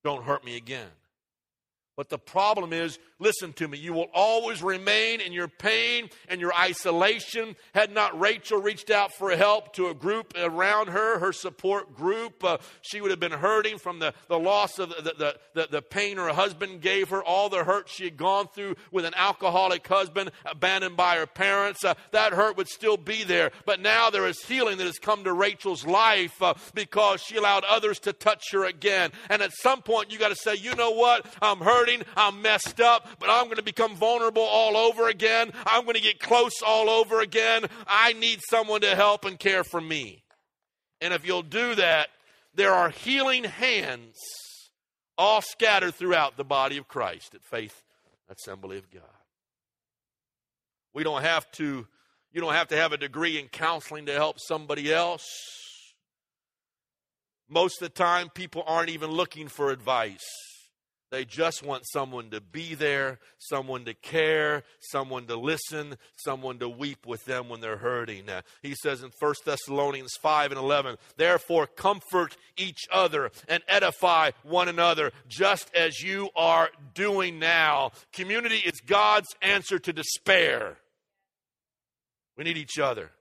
Don't hurt me again. But the problem is, listen to me, you will always remain in your pain and your isolation. Had not Rachel reached out for help to a group around her, her support group, uh, she would have been hurting from the, the loss of the, the, the, the pain her husband gave her, all the hurt she had gone through with an alcoholic husband, abandoned by her parents. Uh, that hurt would still be there. But now there is healing that has come to Rachel's life uh, because she allowed others to touch her again. And at some point, you got to say, you know what? I'm hurt hurting, I'm messed up, but I'm going to become vulnerable all over again. I'm going to get close all over again. I need someone to help and care for me. And if you'll do that, there are healing hands all scattered throughout the body of Christ at Faith Assembly of God. We don't have to, you don't have to have a degree in counseling to help somebody else. Most of the time, people aren't even looking for advice. They just want someone to be there, someone to care, someone to listen, someone to weep with them when they're hurting. Uh, he says in 1 Thessalonians 5 and 11, Therefore, comfort each other and edify one another, just as you are doing now. Community is God's answer to despair. We need each other.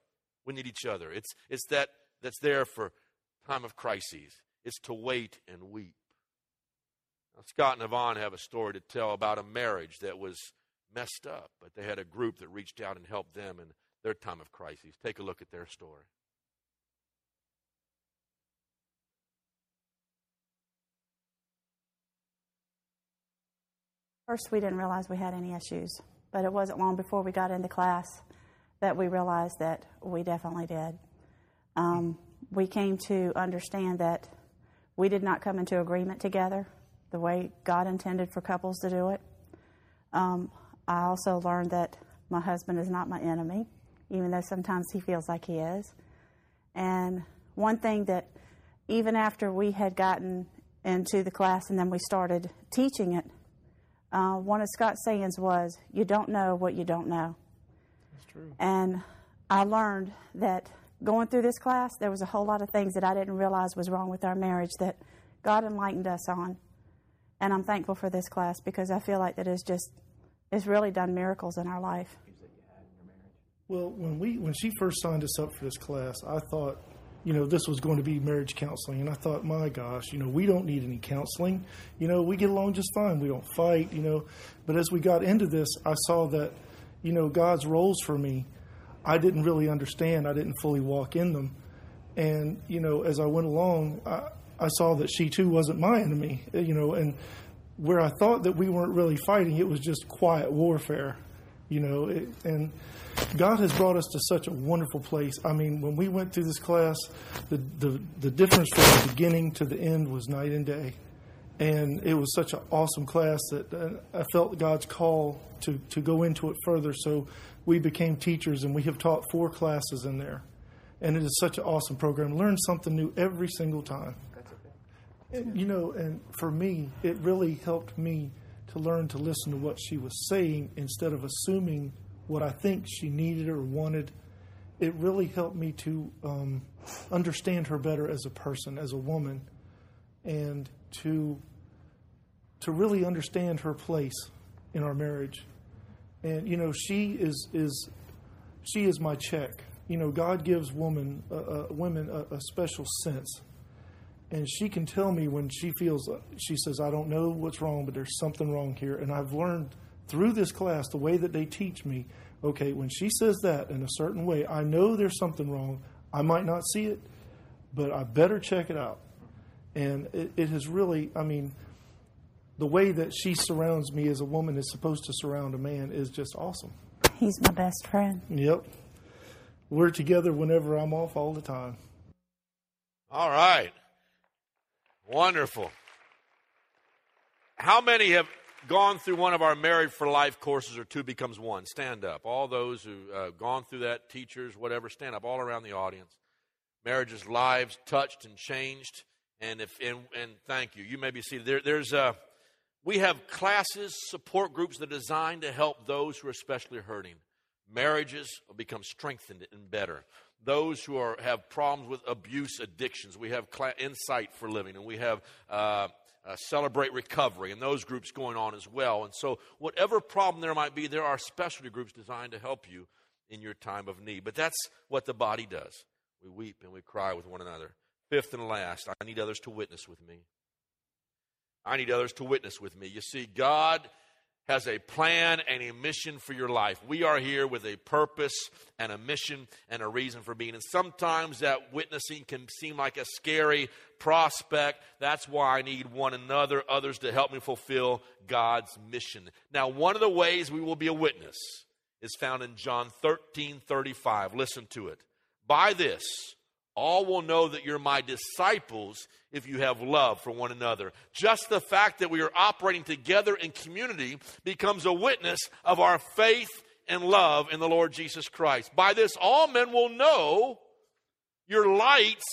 We need each other. It's, it's that that's there for time of crises. It's to wait and weep. Scott and Yvonne have a story to tell about a marriage that was messed up, but they had a group that reached out and helped them in their time of crises. Take a look at their story. First, we didn't realize we had any issues, but it wasn't long before we got into class that we realized that we definitely did. Um, we came to understand that we did not come into agreement together the way God intended for couples to do it. Um, I also learned that my husband is not my enemy, even though sometimes he feels like he is. And one thing that, even after we had gotten into the class and then we started teaching it, uh, one of Scott's sayings was, You don't know what you don't know. That's true. And I learned that going through this class, there was a whole lot of things that I didn't realize was wrong with our marriage that God enlightened us on. And I'm thankful for this class because I feel like that it's just it's really done miracles in our life. Well, when we when she first signed us up for this class, I thought, you know, this was going to be marriage counseling, and I thought, my gosh, you know, we don't need any counseling. You know, we get along just fine. We don't fight. You know, but as we got into this, I saw that, you know, God's roles for me, I didn't really understand. I didn't fully walk in them, and you know, as I went along, I, I saw that she too wasn't my enemy. You know, and where I thought that we weren't really fighting, it was just quiet warfare. You know, it, and God has brought us to such a wonderful place. I mean, when we went through this class, the, the, the difference from the beginning to the end was night and day. And it was such an awesome class that uh, I felt God's call to, to go into it further. So we became teachers and we have taught four classes in there. And it is such an awesome program. Learn something new every single time. You know, and for me, it really helped me to learn to listen to what she was saying instead of assuming what I think she needed or wanted. It really helped me to um, understand her better as a person, as a woman, and to to really understand her place in our marriage. And you know, she is is she is my check. You know, God gives woman uh, uh, women a, a special sense and she can tell me when she feels uh, she says i don't know what's wrong but there's something wrong here. And i've learned through this class the way that they teach me okay when she says that in a certain way i know there's something wrong. I might not see it but i better check it out. And it, it has really i mean the way that she surrounds me as a woman is supposed to surround a man is just awesome. He's my best friend. yep. We're together whenever i'm off all the time. All right. Wonderful. How many have gone through one of our Married for Life courses or two becomes one? Stand up. All those who uh, gone through that, teachers, whatever, stand up all around the audience. Marriages, lives touched and changed. And if and, and thank you. You may be seated. There, there's a, we have classes, support groups that are designed to help those who are especially hurting. Marriages will become strengthened and better those who are, have problems with abuse addictions. We have cl- Insight for Living, and we have uh, uh, Celebrate Recovery, and those groups going on as well. And so, whatever problem there might be, there are specialty groups designed to help you in your time of need. But that's what the body does. We weep and we cry with one another. Fifth and last, I need others to witness with me. I need others to witness with me. You see, God has a plan and a mission for your life. We are here with a purpose and a mission and a reason for being. And sometimes that witnessing can seem like a scary prospect. That's why I need one another, others to help me fulfill God's mission. Now, one of the ways we will be a witness is found in John 13 35. Listen to it. By this, All will know that you're my disciples if you have love for one another. Just the fact that we are operating together in community becomes a witness of our faith and love in the Lord Jesus Christ. By this, all men will know your lights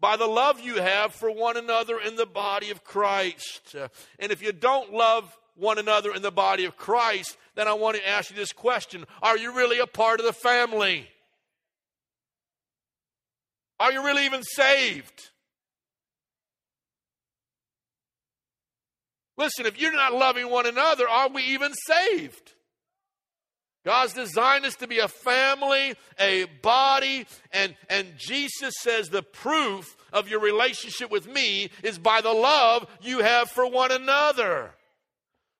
by the love you have for one another in the body of Christ. And if you don't love one another in the body of Christ, then I want to ask you this question Are you really a part of the family? Are you really even saved? Listen, if you're not loving one another, are we even saved? God's designed us to be a family, a body, and, and Jesus says the proof of your relationship with me is by the love you have for one another.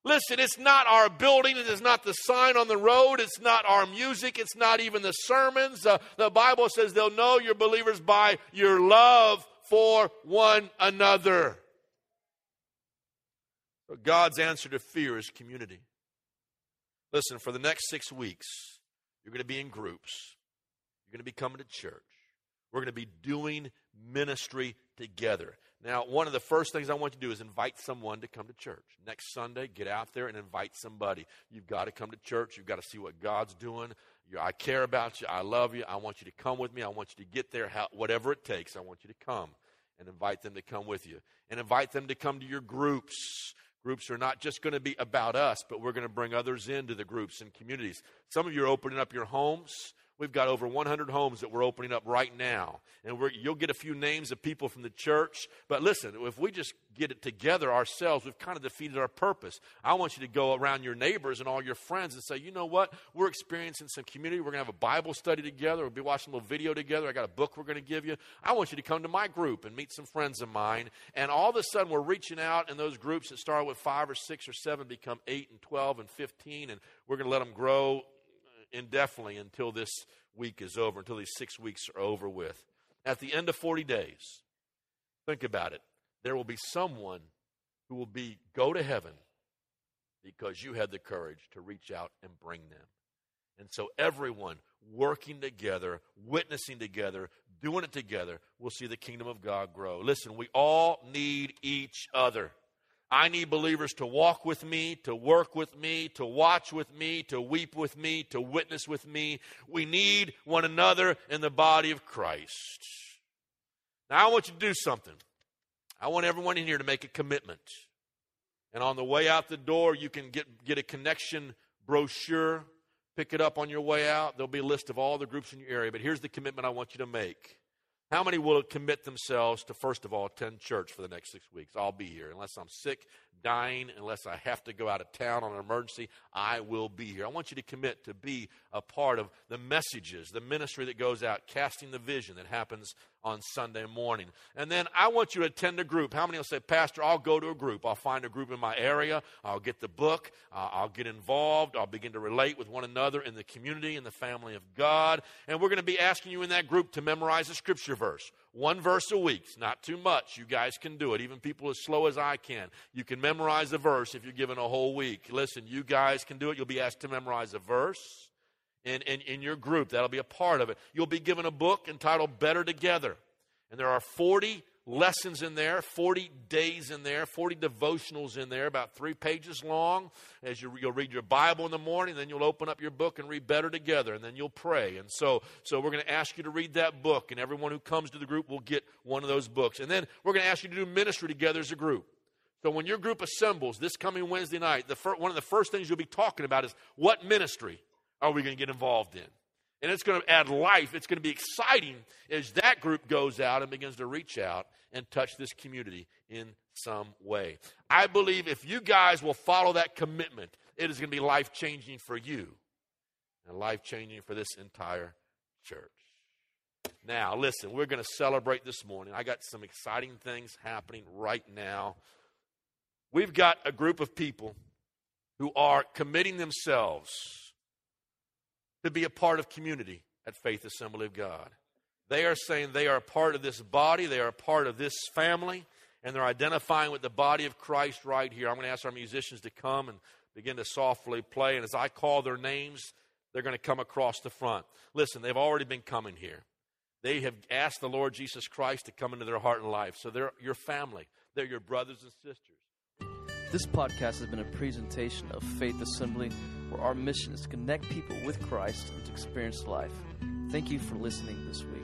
Listen, it's not our building, it is not the sign on the road, it's not our music, it's not even the sermons. Uh, the Bible says they'll know you're believers by your love for one another. God's answer to fear is community. Listen, for the next six weeks, you're going to be in groups. You're going to be coming to church. We're going to be doing ministry together. Now, one of the first things I want you to do is invite someone to come to church. Next Sunday, get out there and invite somebody. You've got to come to church. You've got to see what God's doing. I care about you. I love you. I want you to come with me. I want you to get there, whatever it takes. I want you to come and invite them to come with you. And invite them to come to your groups. Groups are not just going to be about us, but we're going to bring others into the groups and communities. Some of you are opening up your homes. We've got over 100 homes that we're opening up right now. And you'll get a few names of people from the church. But listen, if we just get it together ourselves, we've kind of defeated our purpose. I want you to go around your neighbors and all your friends and say, you know what? We're experiencing some community. We're going to have a Bible study together. We'll be watching a little video together. I got a book we're going to give you. I want you to come to my group and meet some friends of mine. And all of a sudden, we're reaching out, and those groups that start with five or six or seven become eight and 12 and 15. And we're going to let them grow indefinitely until this week is over, until these six weeks are over with. At the end of 40 days, think about it. There will be someone who will be go to heaven because you had the courage to reach out and bring them. And so everyone working together, witnessing together, doing it together, will see the kingdom of God grow. Listen, we all need each other. I need believers to walk with me, to work with me, to watch with me, to weep with me, to witness with me. We need one another in the body of Christ. Now, I want you to do something. I want everyone in here to make a commitment. And on the way out the door, you can get, get a connection brochure, pick it up on your way out. There'll be a list of all the groups in your area. But here's the commitment I want you to make how many will commit themselves to, first of all, attend church for the next six weeks? I'll be here. Unless I'm sick, dying, unless I have to go out of town on an emergency, I will be here. I want you to commit to be a part of the messages, the ministry that goes out, casting the vision that happens on Sunday morning. And then I want you to attend a group. How many will say, Pastor, I'll go to a group. I'll find a group in my area. I'll get the book. Uh, I'll get involved. I'll begin to relate with one another in the community, in the family of God. And we're going to be asking you in that group to memorize a scripture verse. One verse a week. It's not too much. You guys can do it. Even people as slow as I can. You can memorize a verse if you're given a whole week. Listen, you guys can do it. You'll be asked to memorize a verse in, in, in your group. That'll be a part of it. You'll be given a book entitled Better Together. And there are 40 lessons in there, 40 days in there, 40 devotionals in there, about three pages long. As you, will read your Bible in the morning, then you'll open up your book and read Better Together, and then you'll pray. And so, so we're going to ask you to read that book, and everyone who comes to the group will get one of those books. And then we're going to ask you to do ministry together as a group. So when your group assembles this coming Wednesday night, the fir- one of the first things you'll be talking about is what ministry are we going to get involved in? And it's going to add life. It's going to be exciting as that group goes out and begins to reach out and touch this community in some way. I believe if you guys will follow that commitment, it is going to be life changing for you and life changing for this entire church. Now, listen, we're going to celebrate this morning. I got some exciting things happening right now. We've got a group of people who are committing themselves to be a part of community at Faith Assembly of God. They are saying they are a part of this body, they are a part of this family, and they're identifying with the body of Christ right here. I'm going to ask our musicians to come and begin to softly play, and as I call their names, they're going to come across the front. Listen, they've already been coming here. they have asked the Lord Jesus Christ to come into their heart and life. So they're your family, they're your brothers and sisters. This podcast has been a presentation of Faith Assembly, where our mission is to connect people with Christ and to experience life. Thank you for listening this week.